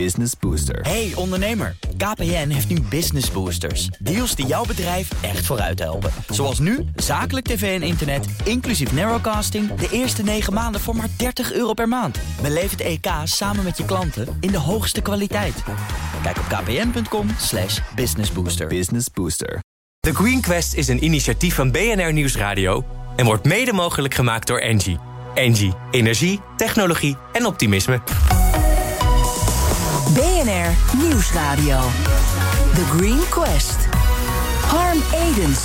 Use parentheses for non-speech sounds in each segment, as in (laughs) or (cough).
Business Booster. Hey ondernemer, KPN heeft nu Business Boosters. Deals die jouw bedrijf echt vooruit helpen. Zoals nu, zakelijk tv en internet, inclusief narrowcasting... de eerste 9 maanden voor maar 30 euro per maand. Beleef het EK samen met je klanten in de hoogste kwaliteit. Kijk op kpn.com slash businessbooster. Business Booster. The Green Quest is een initiatief van BNR Nieuwsradio... en wordt mede mogelijk gemaakt door Engie. Engie. Energie, technologie en optimisme. BNR Nieuwsradio. The Green Quest. Harm Edens.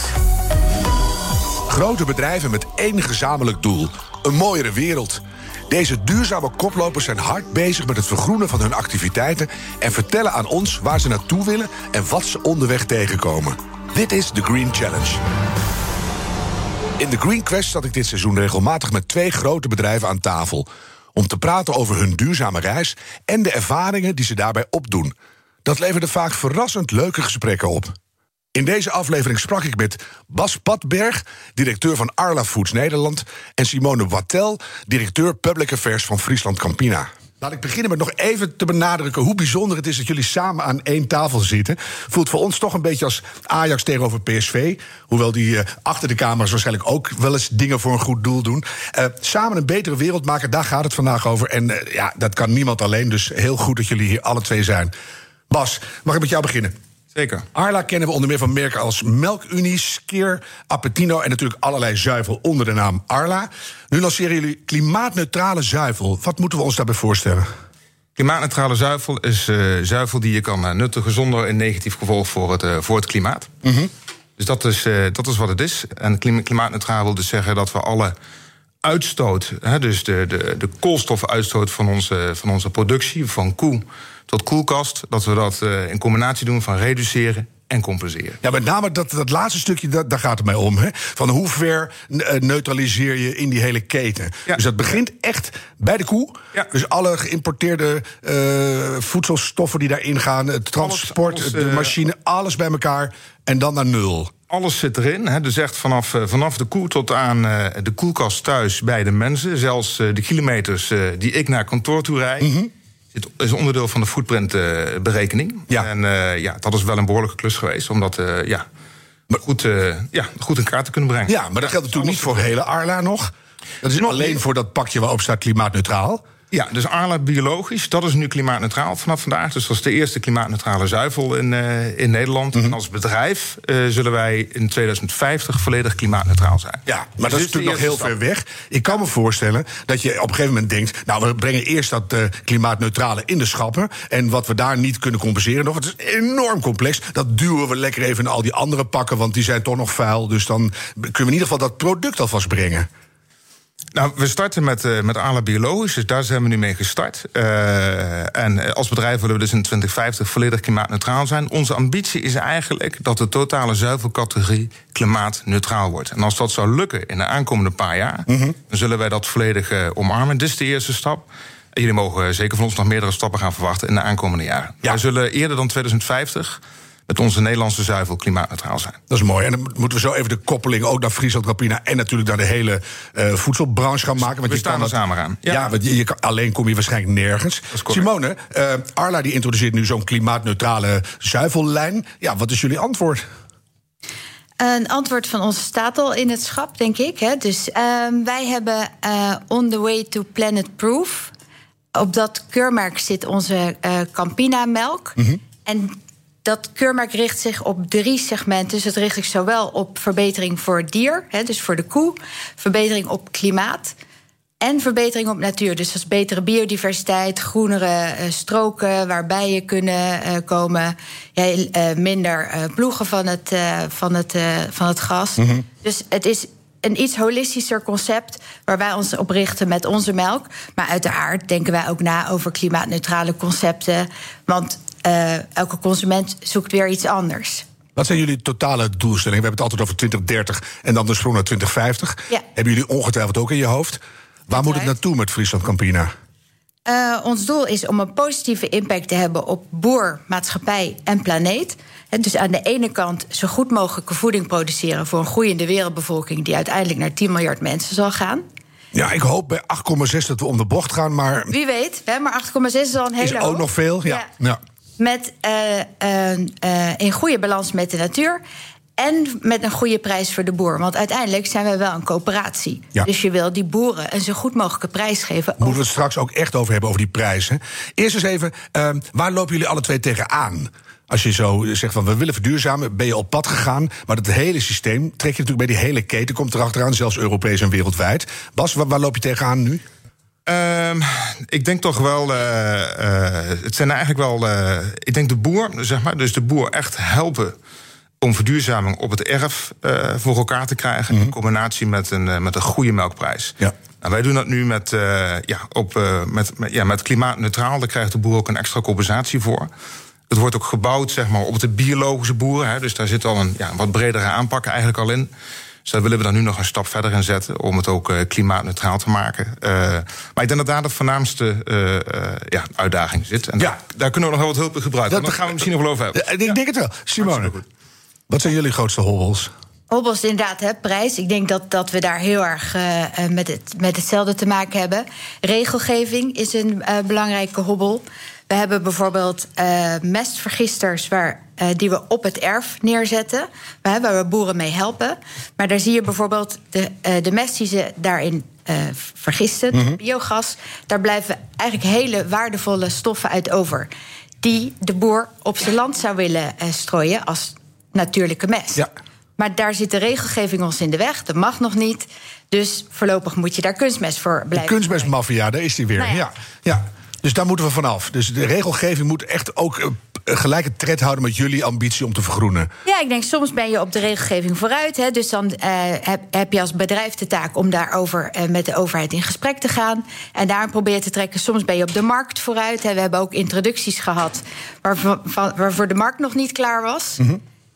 Grote bedrijven met één gezamenlijk doel: een mooiere wereld. Deze duurzame koplopers zijn hard bezig met het vergroenen van hun activiteiten en vertellen aan ons waar ze naartoe willen en wat ze onderweg tegenkomen. Dit is de Green Challenge. In de Green Quest zat ik dit seizoen regelmatig met twee grote bedrijven aan tafel. Om te praten over hun duurzame reis en de ervaringen die ze daarbij opdoen. Dat leverde vaak verrassend leuke gesprekken op. In deze aflevering sprak ik met Bas Patberg, directeur van Arla Foods Nederland, en Simone Wattel, directeur Public Affairs van Friesland Campina. Laat ik beginnen met nog even te benadrukken hoe bijzonder het is dat jullie samen aan één tafel zitten. Voelt voor ons toch een beetje als Ajax tegenover PSV. Hoewel die uh, achter de kamers waarschijnlijk ook wel eens dingen voor een goed doel doen. Uh, samen een betere wereld maken, daar gaat het vandaag over. En uh, ja, dat kan niemand alleen. Dus heel goed dat jullie hier alle twee zijn. Bas, mag ik met jou beginnen? Zeker. Arla kennen we onder meer van merken als Melkunie, Skeer, Appetino en natuurlijk allerlei zuivel onder de naam Arla. Nu lanceren jullie klimaatneutrale zuivel. Wat moeten we ons daarbij voorstellen? Klimaatneutrale zuivel is uh, zuivel die je kan uh, nuttigen zonder een negatief gevolg voor het, uh, voor het klimaat. Mm -hmm. Dus dat is, dat is wat het is. En klimaatneutraal wil dus zeggen dat we alle uitstoot, hè, dus de, de, de koolstofuitstoot van onze, van onze productie, van koe tot koelkast, dat we dat uh, in combinatie doen van reduceren en compenseren. Ja, met name dat, dat laatste stukje, dat, daar gaat het mij om. Hè? Van hoe ver neutraliseer je in die hele keten? Ja. Dus dat begint echt bij de koe. Ja. Dus alle geïmporteerde uh, voedselstoffen die daarin gaan... het transport, alles, alles, de machine, alles bij elkaar... en dan naar nul. Alles zit erin. Hè. Dus echt vanaf, vanaf de koe tot aan de koelkast thuis bij de mensen. Zelfs de kilometers die ik naar kantoor toe rijd... Mm -hmm. Het is onderdeel van de footprintberekening. Ja. En uh, ja, dat is wel een behoorlijke klus geweest. Om dat uh, ja, goed, uh, ja, goed in kaart te kunnen brengen. Ja, maar dat geldt natuurlijk niet voor hele Arla nog. Dat is nog alleen niet. voor dat pakje waarop staat klimaatneutraal. Ja, dus Arla biologisch, dat is nu klimaatneutraal vanaf vandaag. Dus dat is de eerste klimaatneutrale zuivel in, uh, in Nederland. Mm -hmm. En als bedrijf uh, zullen wij in 2050 volledig klimaatneutraal zijn. Ja, maar dus dat is natuurlijk nog heel stap. ver weg. Ik kan me voorstellen dat je op een gegeven moment denkt... nou, we brengen eerst dat uh, klimaatneutrale in de schappen... en wat we daar niet kunnen compenseren nog... het is enorm complex, dat duwen we lekker even in al die andere pakken... want die zijn toch nog vuil, dus dan kunnen we in ieder geval dat product alvast brengen. Nou, we starten met, uh, met Arla Biologisch, dus daar zijn we nu mee gestart. Uh, en als bedrijf willen we dus in 2050 volledig klimaatneutraal zijn. Onze ambitie is eigenlijk dat de totale zuivelcategorie klimaatneutraal wordt. En als dat zou lukken in de aankomende paar jaar, mm -hmm. dan zullen wij dat volledig uh, omarmen. Dit is de eerste stap. En jullie mogen zeker van ons nog meerdere stappen gaan verwachten in de aankomende jaren. Ja. Wij zullen eerder dan 2050 met onze Nederlandse zuivel klimaatneutraal zijn. Dat is mooi. En dan moeten we zo even de koppeling ook naar Friesland Campina... en natuurlijk naar de hele uh, voedselbranche gaan maken. Want we je staan kan er samen aan. Ja, ja want je, je kan, alleen kom je waarschijnlijk nergens. Simone, uh, Arla die introduceert nu zo'n klimaatneutrale zuivellijn. Ja, wat is jullie antwoord? Een antwoord van ons staat al in het schap, denk ik. Hè. Dus uh, wij hebben uh, On the Way to Planet Proof. Op dat keurmerk zit onze uh, Campina-melk. Mm -hmm. En dat keurmerk richt zich op drie segmenten. Dus het richt zich zowel op verbetering voor het dier, hè, dus voor de koe, verbetering op klimaat en verbetering op natuur. Dus dat is betere biodiversiteit, groenere uh, stroken waar bijen kunnen uh, komen, ja, uh, minder ploegen van het, van het, van het gas. Mm -hmm. Dus het is een iets holistischer concept waar wij ons op richten met onze melk. Maar uiteraard denken wij ook na over klimaatneutrale concepten. Want uh, elke consument zoekt weer iets anders. Wat zijn jullie totale doelstellingen? We hebben het altijd over 2030 en dan de sprong naar 2050. Ja. Hebben jullie ongetwijfeld ook in je hoofd? Waar moet het naartoe met Friesland Campina? Uh, ons doel is om een positieve impact te hebben op boer, maatschappij en planeet. En dus aan de ene kant zo goed mogelijke voeding produceren voor een groeiende wereldbevolking die uiteindelijk naar 10 miljard mensen zal gaan. Ja, ik hoop bij 8,6 dat we om de bocht gaan, maar... Wie weet, hè, maar 8,6 is al een hele Is ook nog veel, ja. ja. Met, eh, eh, eh, in goede balans met de natuur. En met een goede prijs voor de boer. Want uiteindelijk zijn we wel een coöperatie. Ja. Dus je wil die boeren een zo goed mogelijke prijs geven. Moeten we het straks ook echt over hebben, over die prijzen. Eerst eens even, ehm, waar lopen jullie alle twee tegenaan? Als je zo zegt van we willen verduurzamen, ben je op pad gegaan. Maar dat hele systeem trek je natuurlijk bij die hele keten, komt erachteraan, zelfs Europees en wereldwijd. Bas, waar, waar loop je tegenaan nu? Ehm, ik denk toch wel, eh, eh, het zijn eigenlijk wel, eh, ik denk de boer, zeg maar, dus de boer echt helpen om verduurzaming op het erf voor elkaar te krijgen in combinatie met een, met een goede melkprijs. Ja. Nou, wij doen dat nu met, ja, op, met, met, ja, met klimaatneutraal. Daar krijgt de boer ook een extra compensatie voor. Het wordt ook gebouwd zeg maar, op de biologische boeren. Hè, dus daar zit al een ja, wat bredere aanpak eigenlijk al in. Dus daar willen we dan nu nog een stap verder in zetten om het ook eh, klimaatneutraal te maken. Eh, maar ik denk dat daar de voornaamste eh, eh, ja, uitdaging zit. En Ja. daar, daar kunnen we nog wel wat hulp in gebruiken. Dat- gaan we misschien nog wel over hebben. Ik denk het wel. Simone, wat zijn jullie grootste hobbels? Hobbels inderdaad, hè, prijs. Ik denk dat, dat we daar heel erg met, het, met hetzelfde te maken hebben. Regelgeving is een eh, belangrijke hobbel. We hebben bijvoorbeeld eh, mestvergisters waar, eh, die we op het erf neerzetten. Waar, waar we boeren mee helpen. Maar daar zie je bijvoorbeeld de, eh, de mest die ze daarin eh, vergisten, biogas. Daar blijven eigenlijk hele waardevolle stoffen uit over. Die de boer op zijn land zou willen strooien als natuurlijke mest. Ja. Maar daar zit de regelgeving ons in de weg. Dat mag nog niet. Dus voorlopig moet je daar kunstmest voor De blijven. kunstmestmafia, daar is die weer. Nou ja. ja. Ja, Dus daar moeten we vanaf. Dus de regelgeving moet echt ook gelijke tred houden met jullie ambitie om te vergroenen. Ja, ik denk soms ben je op de regelgeving vooruit. Hè, dus dan eh, heb, heb je als bedrijf de taak om daarover eh, met de overheid in gesprek te gaan. En daar probeer te trekken. Soms ben je op de markt vooruit. Hè. We hebben ook introducties gehad waarvoor, de markt nog niet klaar was.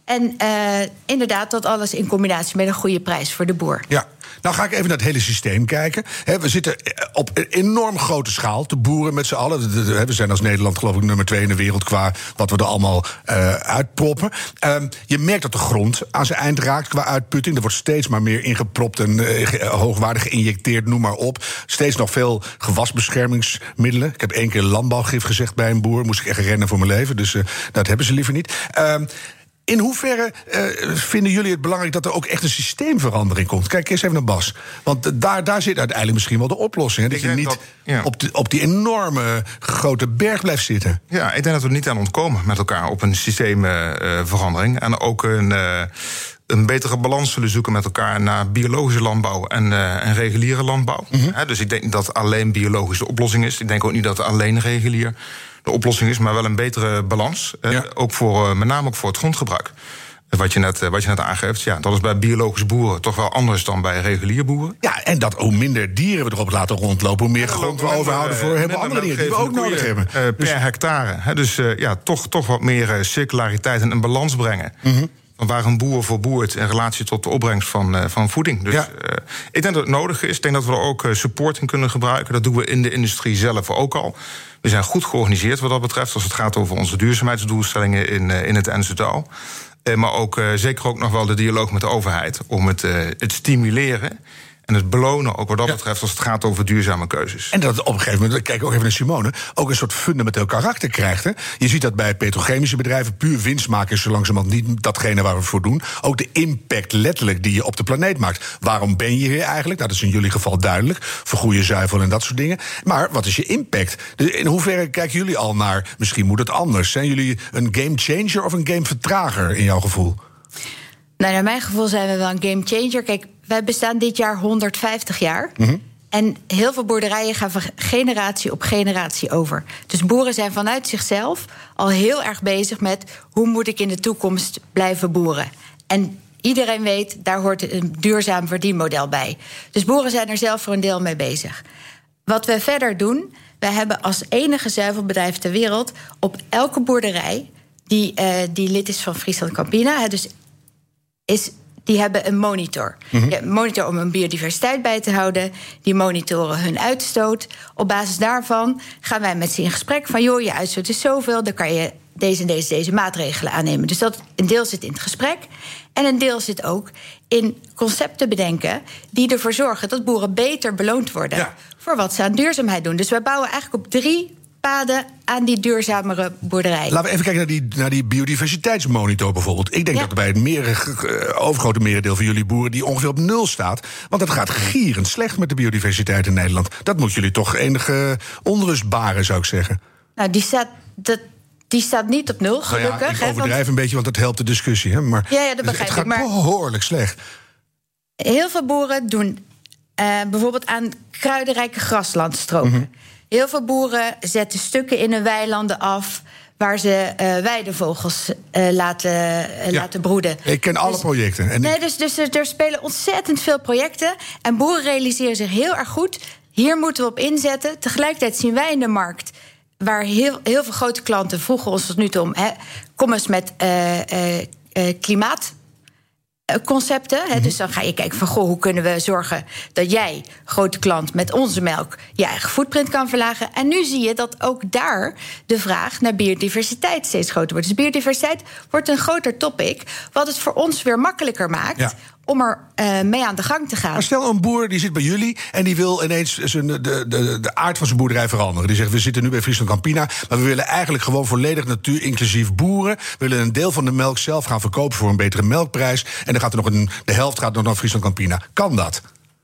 En eh, inderdaad, dat alles in combinatie met een goede prijs voor de boer. Ja, nou ga ik even naar het hele systeem kijken. We zitten eh, op een enorm grote schaal te boeren met z'n allen. De- de- de- We zijn als Nederland geloof ik nummer twee in de wereld qua wat we er allemaal eh, uitproppen. Ehm, je merkt dat de grond aan zijn eind raakt qua uitputting. Er wordt steeds maar meer ingepropt en hoogwaardig geïnjecteerd, noem maar op. Steeds nog veel gewasbeschermingsmiddelen. Ik heb één keer landbouwgif gezegd bij een boer. Moest ik echt rennen voor mijn leven. Dus dat hebben ze liever niet. Ehm, in hoeverre eh, vinden jullie het belangrijk dat er ook echt een systeemverandering komt? Kijk eens even naar Bas. Want daar, daar zit uiteindelijk misschien wel de oplossing. Hè? Dat je niet dat- ja. op, die, op die enorme grote berg blijft zitten. Ja, ik denk dat we er niet aan ontkomen met elkaar op een systeemverandering. en ook een, eh, een betere balans zullen zoeken met elkaar naar biologische landbouw en, eh, en reguliere landbouw. Hè, dus ik denk niet dat alleen biologisch de oplossing is. Ik denk ook niet dat alleen regulier de oplossing is, maar wel een betere balans. eh, Ja. ook voor, eh, met name ook voor het grondgebruik. Eh, Wat je, net, wat je net aangeeft, ja, dat is bij biologische boeren toch wel anders dan bij regulier boeren. Ja, en dat hoe minder dieren we erop laten rondlopen, hoe meer grond we overhouden voor hebben andere dingen die we ook nodig hebben. Per hectare. Hè, dus ja, toch, toch wat meer circulariteit en een balans brengen. Mhm. Waar een boer voor boert in relatie tot de opbrengst van, eh, van voeding. Dus Ja. eh, ik denk dat het nodig is. Ik denk dat we er ook eh, support in kunnen gebruiken. Dat doen we in de industrie zelf ook al. We zijn goed georganiseerd wat dat betreft. Als het gaat over onze duurzaamheidsdoelstellingen in, in het NZO. Eh, maar ook zeker ook nog wel de dialoog met de overheid. Om het, het stimuleren en het belonen ook wat dat Ja. betreft... als het gaat over duurzame keuzes. En dat het op een gegeven moment, kijk ook even naar Simone, ook een soort fundamenteel karakter krijgt. Hè? Je ziet dat bij petrochemische bedrijven puur winst maken is zo langzamerhand niet datgene waar we voor doen. Ook de impact letterlijk die je op de planeet maakt. Waarom ben je hier eigenlijk? Nou, dat is in jullie geval duidelijk. Voor goede zuivel en dat soort dingen. Maar wat is je impact? Dus in hoeverre kijken jullie al naar, misschien moet het anders? Zijn jullie een game changer of een game vertrager in jouw gevoel? Nou, naar mijn gevoel zijn we wel een game changer. Kijk, wij bestaan dit jaar 150 jaar. En heel veel boerderijen gaan van generatie op generatie over. Dus boeren zijn vanuit zichzelf al heel erg bezig met hoe moet ik in de toekomst blijven boeren. En iedereen weet, daar hoort een duurzaam verdienmodel bij. Dus boeren zijn er zelf voor een deel mee bezig. Wat we verder doen, we hebben als enige zuivelbedrijf ter wereld op elke boerderij die, eh, die lid is van Friesland Campina, dus is, die hebben een monitor. Een monitor om hun biodiversiteit bij te houden. Die monitoren hun uitstoot. Op basis daarvan gaan wij met ze in gesprek van... joh, je uitstoot is zoveel, dan kan je deze en deze, deze maatregelen aannemen. Dus dat een deel zit in het gesprek. En een deel zit ook in concepten bedenken die ervoor zorgen dat boeren beter beloond worden Ja. voor wat ze aan duurzaamheid doen. Dus wij bouwen eigenlijk op drie paden aan die duurzamere boerderij. Laten we even kijken naar die, naar die biodiversiteitsmonitor bijvoorbeeld. Ik denk Ja. dat bij het merige, eh, overgrote merendeel van jullie boeren... die ongeveer op nul staat. Want het gaat gierend slecht met de biodiversiteit in Nederland. Dat moet jullie toch enige onrust baren, zou ik zeggen. Nou, die staat, dat, die staat niet op nul, Nou gelukkig. ja, ik hè, want- overdrijf een beetje, want dat helpt de discussie. Hè? Maar Ja, ja, dat het- begrijp het ik, gaat maar- behoorlijk slecht. Heel veel boeren doen eh, bijvoorbeeld aan kruidenrijke graslandstroken. Heel veel boeren zetten stukken in hun weilanden af waar ze eh, weidevogels eh, laten, eh, Ja. laten broeden. Ik ken alle Dus- projecten. En Nee, ik- dus, dus er, er spelen ontzettend veel projecten. En boeren realiseren zich heel erg goed. Hier moeten we op inzetten. Tegelijkertijd zien wij in de markt. Waar heel, heel veel grote klanten vroegen ons tot nu toe om. Hè, kom eens met klimaat. Eh, Concepten. Hè? Dus dan ga je kijken van goh, hoe kunnen we zorgen dat jij, grote klant, met onze melk je eigen footprint kan verlagen. En nu zie je dat ook daar de vraag naar biodiversiteit steeds groter wordt. Dus biodiversiteit wordt een groter topic, wat het voor ons weer makkelijker maakt Ja. Om er eh, mee aan de gang te gaan. Maar stel een boer die zit bij jullie en die wil ineens zijn, de, de, de aard van zijn boerderij veranderen. Die zegt: We zitten nu bij Friesland Campina, maar we willen eigenlijk gewoon volledig natuur-inclusief boeren. We willen een deel van de melk zelf gaan verkopen voor een betere melkprijs. En dan gaat er nog een, de helft gaat nog naar Friesland Campina. Kan dat?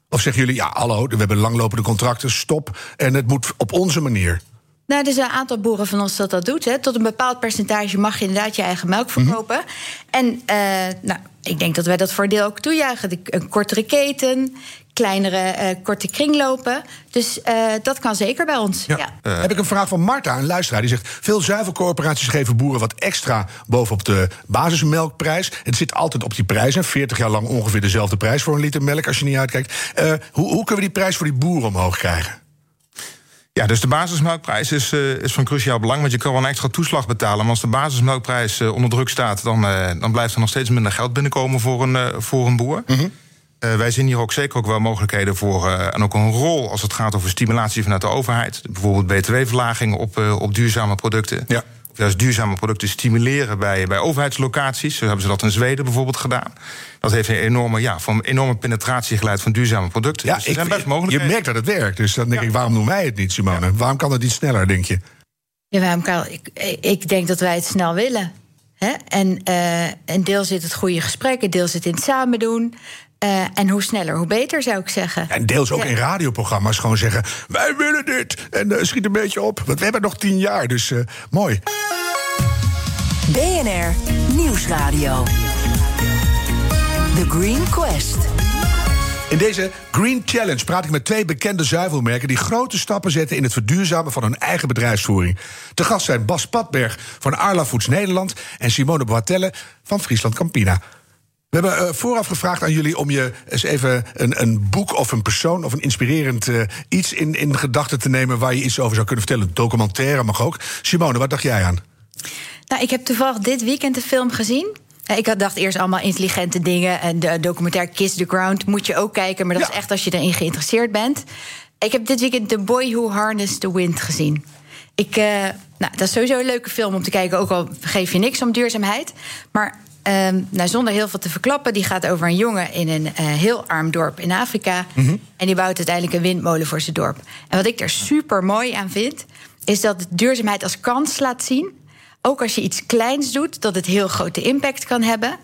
Of zeggen jullie: Ja, hallo, we hebben langlopende contracten, stop. En het moet op onze manier. Nou, er zijn een aantal boeren van ons dat dat doet. Hè. Tot een bepaald percentage mag je inderdaad je eigen melk verkopen. En eh, nou, ik denk dat wij dat voor een deel ook toejuichen. De- Een kortere keten, kleinere, eh, korte kringlopen. Dus eh, dat kan zeker bij ons. Ja. Heb ik een vraag van Marta, een luisteraar. Die zegt: Veel zuivelcorporaties geven boeren wat extra bovenop de basismelkprijs. Het zit altijd op die prijzen. 40 jaar lang ongeveer dezelfde prijs voor een liter melk als je niet uitkijkt. Eh, hoe, hoe kunnen we die prijs voor die boeren omhoog krijgen? Ja, dus de basismelkprijs is, eh, is van cruciaal belang. Want je kan wel een extra toeslag betalen. Maar als de basismelkprijs eh, onder druk staat, dan, eh, dan blijft er nog steeds minder geld binnenkomen voor een, voor een boer. Eh, wij zien hier ook zeker ook wel mogelijkheden voor. en ook een rol als het gaat over stimulatie vanuit de overheid. Bijvoorbeeld btw-verlaging op, op duurzame producten. Ja. Juist duurzame producten stimuleren bij, bij overheidslocaties. Zo hebben ze dat in Zweden bijvoorbeeld gedaan. Dat heeft een enorme, ja, van een enorme penetratie geleid van duurzame producten. Ja, dus er zijn best je mogelijkheden. merkt dat het werkt. Dus dan denk ik: waarom doen wij het niet, Simone? Waarom kan het niet sneller, denk je? Ja, waarom kan, ik, ik denk dat wij het snel willen. Hè? En eh, een deel zit het goede gesprek, een deel zit in het samen doen. Eh, en hoe sneller, hoe beter, zou ik zeggen. En deels ook Ja. in radioprogramma's gewoon zeggen: wij willen dit. En eh, schiet een beetje op. Want we hebben nog tien jaar, dus eh, mooi. BNR Nieuwsradio. The Green Quest. In deze Green Challenge praat ik met twee bekende zuivelmerken die grote stappen zetten in het verduurzamen van hun eigen bedrijfsvoering. Te gast zijn Bas Patberg van Arla Foods Nederland en Simone Boatelle van Friesland Campina. We hebben eh, vooraf gevraagd aan jullie om je eens even een, een boek of een persoon of een inspirerend eh, iets in, in gedachten te nemen waar je iets over zou kunnen vertellen. Documentaire mag ook. Simone, wat dacht jij aan? Nou, ik heb toevallig dit weekend de film gezien. Eh, Ik had dacht eerst allemaal intelligente dingen. En de documentaire Kiss the Ground moet je ook kijken. Maar dat Ja. is echt als je erin geïnteresseerd bent. Ik heb dit weekend The Boy Who Harnessed the Wind gezien. Ik, nou, dat is sowieso een leuke film om te kijken. Ook al geef je niks om duurzaamheid. Maar ehm, nou, zonder heel veel te verklappen. Die gaat over een jongen in een eh, heel arm dorp in Afrika. En die bouwt uiteindelijk een windmolen voor zijn dorp. En wat ik daar super mooi aan vind... is dat duurzaamheid als kans laat zien ook als je iets kleins doet, dat het heel grote impact kan hebben.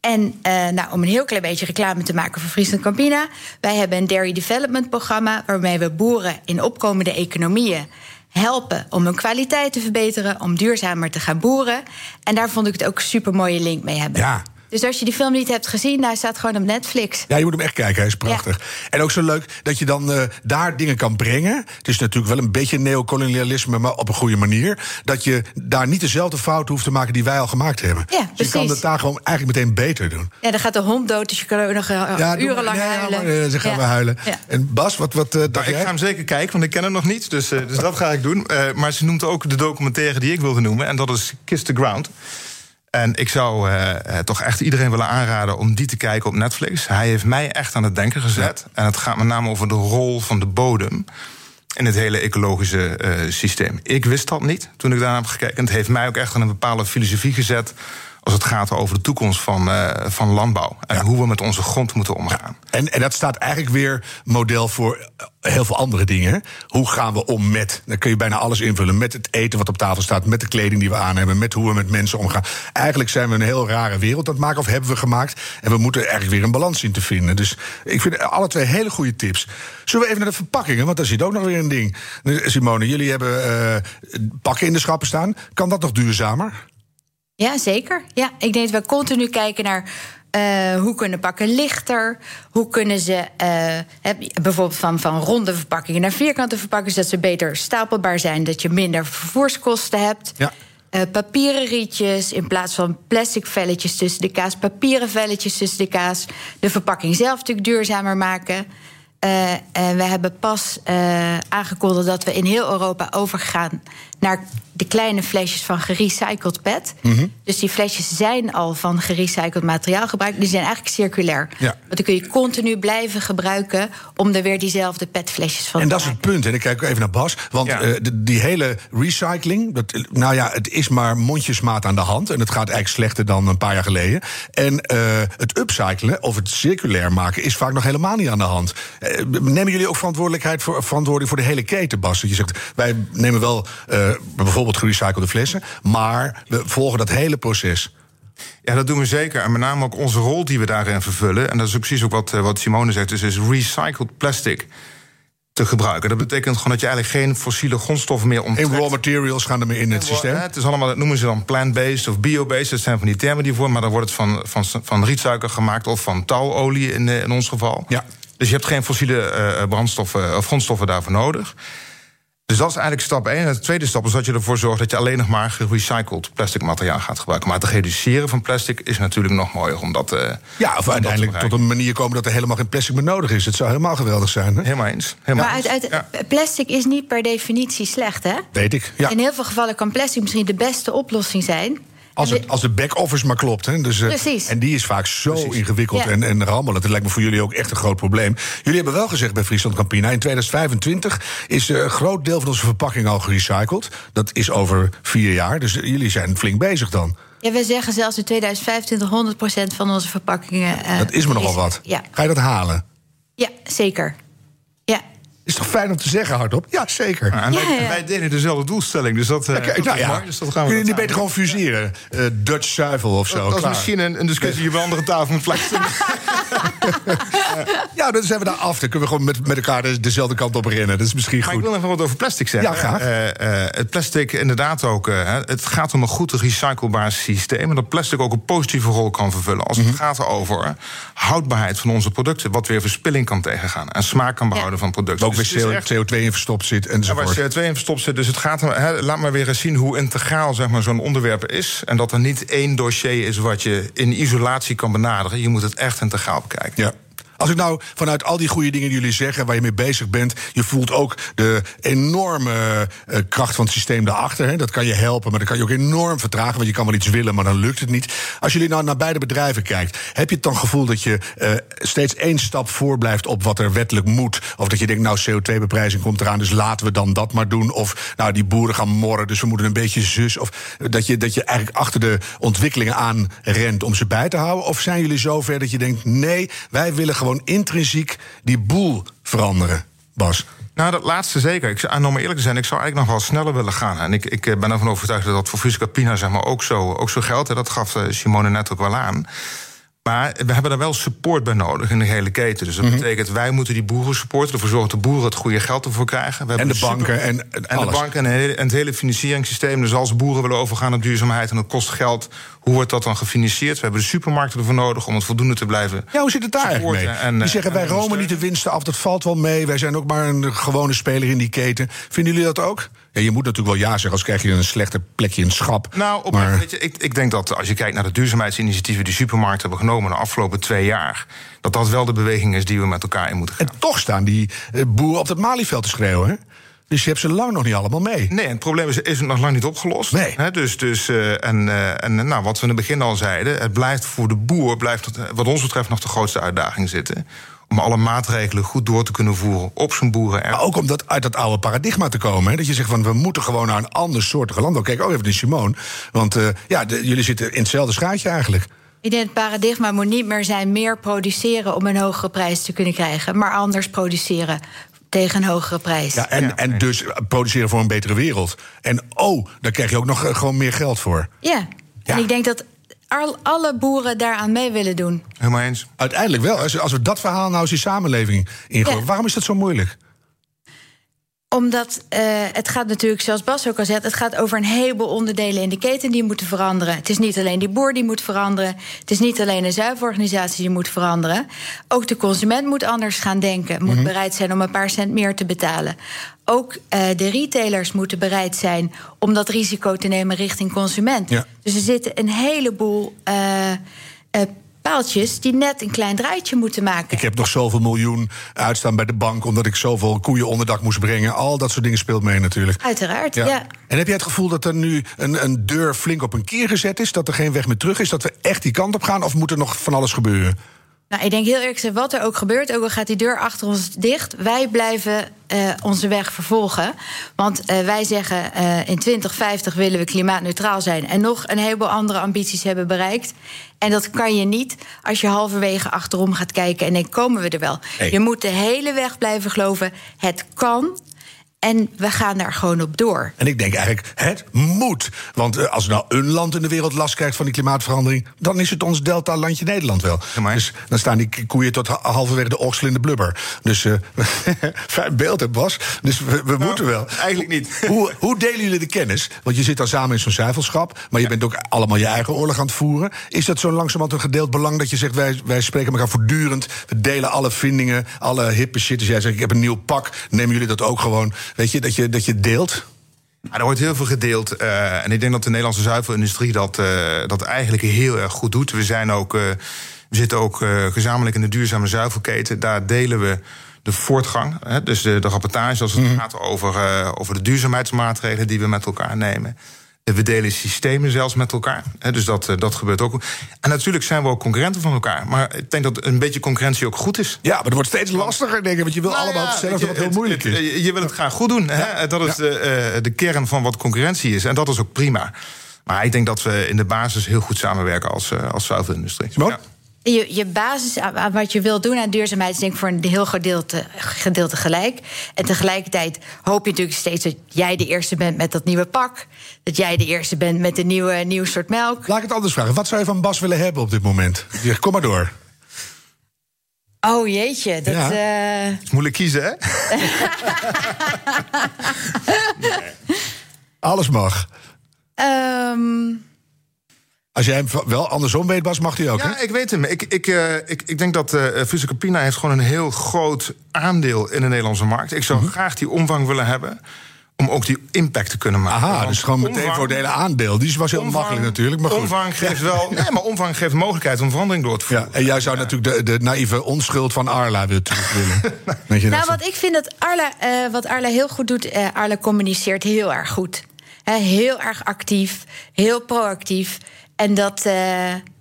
En eh, nou, om een heel klein beetje reclame te maken voor Friesland Campina. Wij hebben een dairy development programma waarmee we boeren in opkomende economieën helpen om hun kwaliteit te verbeteren, om duurzamer te gaan boeren. En daar vond ik het ook super mooie link mee hebben. Ja. Dus als je die film niet hebt gezien, hij staat gewoon op Netflix. Ja, je moet hem echt kijken, hij is prachtig. En ook zo leuk dat je dan eh, daar dingen kan brengen. Het is natuurlijk wel een beetje neocolonialisme, maar op een goede manier. Dat je daar niet dezelfde fouten hoeft te maken die wij al gemaakt hebben. Ja, dus je kan precies. het daar gewoon eigenlijk meteen beter doen. Ja, dan gaat de hond dood, dus je kan ook nog eh, Ja, urenlang nee, huilen. maar, eh, dan gaan Ja. we huilen. Ja. En Bas, wat, wat eh, dacht Nou, ik jij? ga hem zeker kijken, want ik ken hem nog niet. Dus, eh, dus dat ga ik doen. Eh, maar ze noemt ook de documentaire die ik wilde noemen. En dat is Kiss the Ground. En ik zou eh, eh, toch echt iedereen willen aanraden om die te kijken op Netflix. Hij heeft mij echt aan het denken gezet. En het gaat met name over de rol van de bodem. in het hele ecologische eh, systeem. Ik wist dat niet toen ik daar heb gekeken. En het heeft mij ook echt aan een bepaalde filosofie gezet als het gaat over de toekomst van, uh, van landbouw. En hoe we met onze grond moeten omgaan. En, en dat staat eigenlijk weer model voor heel veel andere dingen. Hoe gaan we om met? Dan kun je bijna alles invullen. Met het eten wat op tafel staat, met de kleding die we aan hebben, met hoe we met mensen omgaan. Eigenlijk zijn we een heel rare wereld aan het maken, of hebben we gemaakt. En we moeten eigenlijk weer een balans in te vinden. Dus ik vind alle twee hele goede tips. Zullen we even naar de verpakkingen? Want daar zit ook nog weer een ding. Simone, jullie hebben uh, pakken in de schappen staan. Kan dat nog duurzamer? Ja, zeker. Ja, ik denk dat we continu kijken naar uh, hoe kunnen pakken lichter? Hoe kunnen ze uh, bijvoorbeeld van, van ronde verpakkingen naar vierkante verpakkingen, zodat ze beter stapelbaar zijn, dat je minder vervoerskosten hebt. Ja. Uh, papieren rietjes in plaats van plastic velletjes tussen de kaas, papieren velletjes tussen de kaas. De verpakking zelf natuurlijk duurzamer maken. Uh, we hebben pas aangekondigd dat we in heel Europa overgaan naar de kleine flesjes van gerecycled PET. Mm -hmm. Dus die flesjes zijn al van gerecycled materiaal gebruikt. Die zijn eigenlijk circulair. Ja. Want dan kun je continu blijven gebruiken om er weer diezelfde PET-flesjes van en te maken. En dat is het punt. En ik kijk even naar Bas. Want ja. uh, die hele recycling, dat, nou ja, het is maar mondjesmaat aan de hand. En het gaat eigenlijk slechter dan een paar jaar geleden. En het upcyclen of het circulair maken is vaak nog helemaal niet aan de hand. nemen jullie ook verantwoordelijkheid voor, verantwoording voor de hele keten, Bas? Dat je zegt, wij nemen wel uh, bijvoorbeeld gerecyclede flessen, maar we volgen dat hele proces. Ja, dat doen we zeker. En met name ook onze rol die we daarin vervullen. En dat is ook precies ook wat, wat Simone zegt. Dus is recycled plastic te gebruiken. Dat betekent gewoon dat je eigenlijk geen fossiele grondstoffen meer onttrekt. En raw materials gaan er meer in het systeem? Het is allemaal, dat noemen ze dan plant-based of bio-based. Dat zijn van die termen die voor, maar dan wordt het van, van, van rietsuiker gemaakt... of van touwolie in, in ons geval. Ja. Dus je hebt geen fossiele uh, brandstoffen of grondstoffen daarvoor nodig. Dus dat is eigenlijk stap 1. En de tweede stap is dat je ervoor zorgt dat je alleen nog maar gerecycled plastic materiaal gaat gebruiken. Maar het reduceren van plastic is natuurlijk nog mooier. Omdat, uh, ja, of uiteindelijk tot een manier komen dat er helemaal geen plastic meer nodig is. Het zou helemaal geweldig zijn. Hè? Helemaal eens. Helemaal maar uit, uit, plastic is niet per definitie slecht, hè? Weet ik. Ja. In heel veel gevallen kan plastic misschien de beste oplossing zijn. Als, het, als de back-office maar klopt. Hè. Dus, uh, Precies. En die is vaak zo Precies. ingewikkeld ja. en, en rammelen. Dat lijkt me voor jullie ook echt een groot probleem. Jullie hebben wel gezegd bij Friesland Campina... in 2025 is een groot deel van onze verpakking al gerecycled. Dat is over vier jaar. Dus jullie zijn flink bezig dan. Ja, we zeggen zelfs in 2025 100% van onze verpakkingen... Uh, dat is me nogal wat. Ja. Ga je dat halen? Ja, zeker. Is toch fijn om te zeggen hardop? Ja, zeker. Ja, en wij, ja, ja. wij, delen dezelfde doelstelling, dus dat, uh, okay, nou, ja. mooi. Dus dat gaan we Kun je niet beter gewoon fuseren? Uh, Dutch zuivel of zo. Dat, dat is misschien een, een discussie die we andere tafel moet flexen. (laughs) ja, dan zijn we daar af. Dan kunnen we gewoon met, met elkaar dezelfde kant op rennen. Dat is misschien maar goed. ik wil even wat over plastic zeggen. Ja, graag. Uh, het plastic inderdaad ook... het gaat om een goed recyclebaar systeem... en dat plastic ook een positieve rol kan vervullen... als het mm -hmm. gaat over houdbaarheid van onze producten... wat weer verspilling kan tegengaan... en smaak kan behouden van producten. Ook dus weer CO2 in verstopt zit enzovoort. Ja, waar CO2 in verstopt zit. Dus het gaat, he, laat maar weer eens zien hoe integraal zeg maar, zo'n onderwerp is. En dat er niet één dossier is wat je in isolatie kan benaderen. Je moet het echt integraal bekijken. Ja. Als ik nou vanuit al die goede dingen die jullie zeggen, waar je mee bezig bent, je voelt ook de enorme uh, kracht van het systeem daarachter. Hè. Dat kan je helpen, maar dat kan je ook enorm vertragen, want je kan wel iets willen, maar dan lukt het niet. Als jullie nou naar beide bedrijven kijkt, heb je het dan gevoel dat je uh, steeds één stap voor blijft op wat er wettelijk moet? Of dat je denkt, nou, CO2-beprijzing komt eraan, dus laten we dan dat maar doen. Of nou, die boeren gaan morren, dus we moeten een beetje zus. Of dat je, dat je eigenlijk achter de ontwikkelingen aan rent om ze bij te houden. Of zijn jullie zover dat je denkt, nee, wij willen gewoon gewoon intrinsiek die boel veranderen, Bas? Nou, dat laatste zeker. Ik, en om eerlijk te zijn, ik zou eigenlijk nog wel sneller willen gaan. En ik, ik ben ervan overtuigd dat dat voor Fusca Pina zeg maar, ook, zo, ook zo geldt. Dat gaf Simone net ook wel aan. Maar we hebben daar wel support bij nodig in de hele keten. Dus dat -hmm. betekent, wij moeten die boeren supporten. Ervoor zorgen dat de boeren het goede geld ervoor krijgen. We en de banken en, en, en de banken en, en, het hele financieringssysteem. Dus als boeren willen overgaan op duurzaamheid en het kost geld... hoe wordt dat dan gefinancierd? We hebben de supermarkten ervoor nodig om het voldoende te blijven Ja, hoe zit het daar eigenlijk mee? En, die zeggen, wij romen niet de winsten af, dat valt wel mee. Wij zijn ook maar een gewone speler in die keten. Vinden jullie dat ook? Ja, je moet natuurlijk wel ja zeggen, als krijg je een slechter plekje in het schap. Nou, op, maar... weet je, ik, ik denk dat als je kijkt naar de duurzaamheidsinitiatieven die supermarkten hebben genomen de afgelopen twee jaar, dat dat wel de beweging is die we met elkaar in moeten gaan. En toch staan die boeren op het Malieveld te schreeuwen. Hè? Dus je hebt ze lang nog niet allemaal mee. Nee, het probleem is, is nog lang niet opgelost. Nee. He, dus, dus, uh, en, uh, en nou, wat we in het begin al zeiden, het blijft voor de boer, blijft wat ons betreft nog de grootste uitdaging zitten om alle maatregelen goed door te kunnen voeren op zijn boeren. Maar ook om dat, uit dat oude paradigma te komen. Hè? Dat je zegt van we moeten gewoon naar een ander soortige landbouw. Kijk, oh even die Simone. Want uh, ja, de, jullie zitten in hetzelfde schaatje eigenlijk. Ik denk het paradigma moet niet meer zijn meer produceren om een hogere prijs te kunnen krijgen, maar anders produceren tegen een hogere prijs. Ja, en, ja. en dus produceren voor een betere wereld. En oh, daar krijg je ook nog gewoon meer geld voor. Ja, ja. en ik denk dat alle boeren daaraan mee willen doen. Helemaal eens. Uiteindelijk wel. Als, als we dat verhaal nou eens in samenleving ingooien. Ja. Waarom is dat zo moeilijk? Omdat uh, het gaat natuurlijk, zoals Bas ook al zegt, het gaat over een heleboel onderdelen in de keten die moeten veranderen. Het is niet alleen die boer die moet veranderen. Het is niet alleen een zuiverorganisatie die moet veranderen. Ook de consument moet anders gaan denken, moet mm -hmm. bereid zijn om een paar cent meer te betalen. Ook uh, de retailers moeten bereid zijn om dat risico te nemen richting consument. Ja. Dus er zitten een heleboel. Uh, paaltjes die net een klein draaitje moeten maken. Ik heb nog zoveel miljoen uitstaan bij de bank... omdat ik zoveel koeien onderdak moest brengen. Al dat soort dingen speelt mee natuurlijk. Uiteraard, ja. ja. En heb jij het gevoel dat er nu een, een deur flink op een keer gezet is... dat er geen weg meer terug is, dat we echt die kant op gaan... of moet er nog van alles gebeuren? Nou, ik denk heel eerlijk gezegd, wat er ook gebeurt, ook al gaat die deur achter ons dicht, wij blijven uh, onze weg vervolgen. Want uh, wij zeggen uh, in 2050 willen we klimaatneutraal zijn en nog een heleboel andere ambities hebben bereikt. En dat kan je niet als je halverwege achterom gaat kijken en denkt: komen we er wel? Hey. Je moet de hele weg blijven geloven. Het kan. En we gaan daar gewoon op door. En ik denk eigenlijk, het moet. Want uh, als nou een land in de wereld last krijgt van die klimaatverandering... dan is het ons delta-landje Nederland wel. Ja, dus dan staan die koeien tot halverwege de oksel in de blubber. Dus uh, (laughs) fijn beeld, hè, Bas? Dus we, we nou, moeten wel. Eigenlijk niet. Hoe, hoe, delen jullie de kennis? Want je zit dan samen in zo'n zuivelschap... maar je ja. bent ook allemaal je eigen oorlog aan het voeren. Is dat zo langzamerhand een gedeeld belang dat je zegt... wij, wij spreken elkaar voortdurend, we delen alle vindingen... alle hippe shit. Dus jij zegt, ik heb een nieuw pak, nemen jullie dat ook gewoon... Weet je, dat je, dat je deelt? Ja, er wordt heel veel gedeeld. Uh, en ik denk dat de Nederlandse zuivelindustrie dat, uh, dat eigenlijk heel erg goed doet. We, zijn ook, uh, we zitten ook gezamenlijk in de duurzame zuivelketen. Daar delen we de voortgang. Hè, dus de, de rapportage als het mm. gaat over, over de duurzaamheidsmaatregelen die we met elkaar nemen. We delen systemen zelfs met elkaar. dus dat, dat gebeurt ook. En natuurlijk zijn we ook concurrenten van elkaar. Maar ik denk dat een beetje concurrentie ook goed is. Ja, maar het wordt steeds lastiger, denk ik. Want je wil nou allemaal ja, hetzelfde, wat heel moeilijk het, is. Je wil het graag goed doen. Ja. Hè? Dat is de, uh, de kern van wat concurrentie is. En dat is ook prima. Maar ik denk dat we in de basis heel goed samenwerken als, als zuivelindustrie. Je, je basis aan wat je wilt doen aan duurzaamheid is denk ik voor een heel gedeelte, gedeelte gelijk. En tegelijkertijd hoop je natuurlijk steeds dat jij de eerste bent met dat nieuwe pak. Dat jij de eerste bent met een nieuwe, nieuw soort melk. Laat ik het anders vragen. Wat zou je van Bas willen hebben op dit moment? Kom maar door. Oh jeetje, dat ja. uh... is moeilijk kiezen, hè? nee. (laughs) Alles mag. Um... Als jij hem wel andersom weet, Bas, mag hij ook. Ja, hè? ik weet hem. Ik, ik, uh, ik, ik denk dat uh, heeft gewoon een heel groot aandeel in de Nederlandse markt. Ik zou mm -hmm. graag die omvang willen hebben om ook die impact te kunnen maken. Aha, dus gewoon meteen voor het hele aandeel. Die was heel omvang, makkelijk natuurlijk. Maar goed. Omvang geeft wel. (laughs) Nee, maar omvang geeft mogelijkheid om verandering door te voeren. Ja, en jij zou ja. natuurlijk de, de naïeve onschuld van Arla willen. (laughs) willen. nou, wat ik vind dat Arla, uh, wat Arla heel goed doet, uh, Arla communiceert heel erg goed. Uh, heel erg actief, heel proactief. En dat, uh,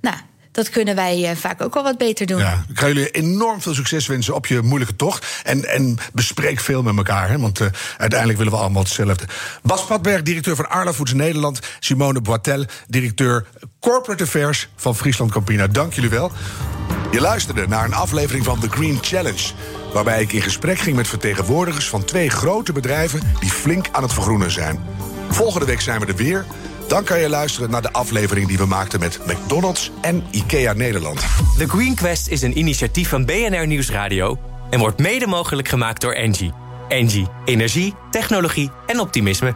nou, dat kunnen wij uh, vaak ook wel wat beter doen. Ja, ik ga jullie enorm veel succes wensen op je moeilijke tocht. En, en bespreek veel met elkaar, hè, want uh, uiteindelijk willen we allemaal hetzelfde. Bas Patberg, directeur van Arla Foods Nederland. Simone Boitel, directeur Corporate Affairs van Friesland Campina. Dank jullie wel. Je luisterde naar een aflevering van The Green Challenge. Waarbij ik in gesprek ging met vertegenwoordigers van twee grote bedrijven die flink aan het vergroenen zijn. Volgende week zijn we er weer. Dan kan je luisteren naar de aflevering die we maakten met McDonald's en IKEA Nederland. The Green Quest is een initiatief van BNR Nieuwsradio en wordt mede mogelijk gemaakt door Engie. Engie, energie, technologie en optimisme.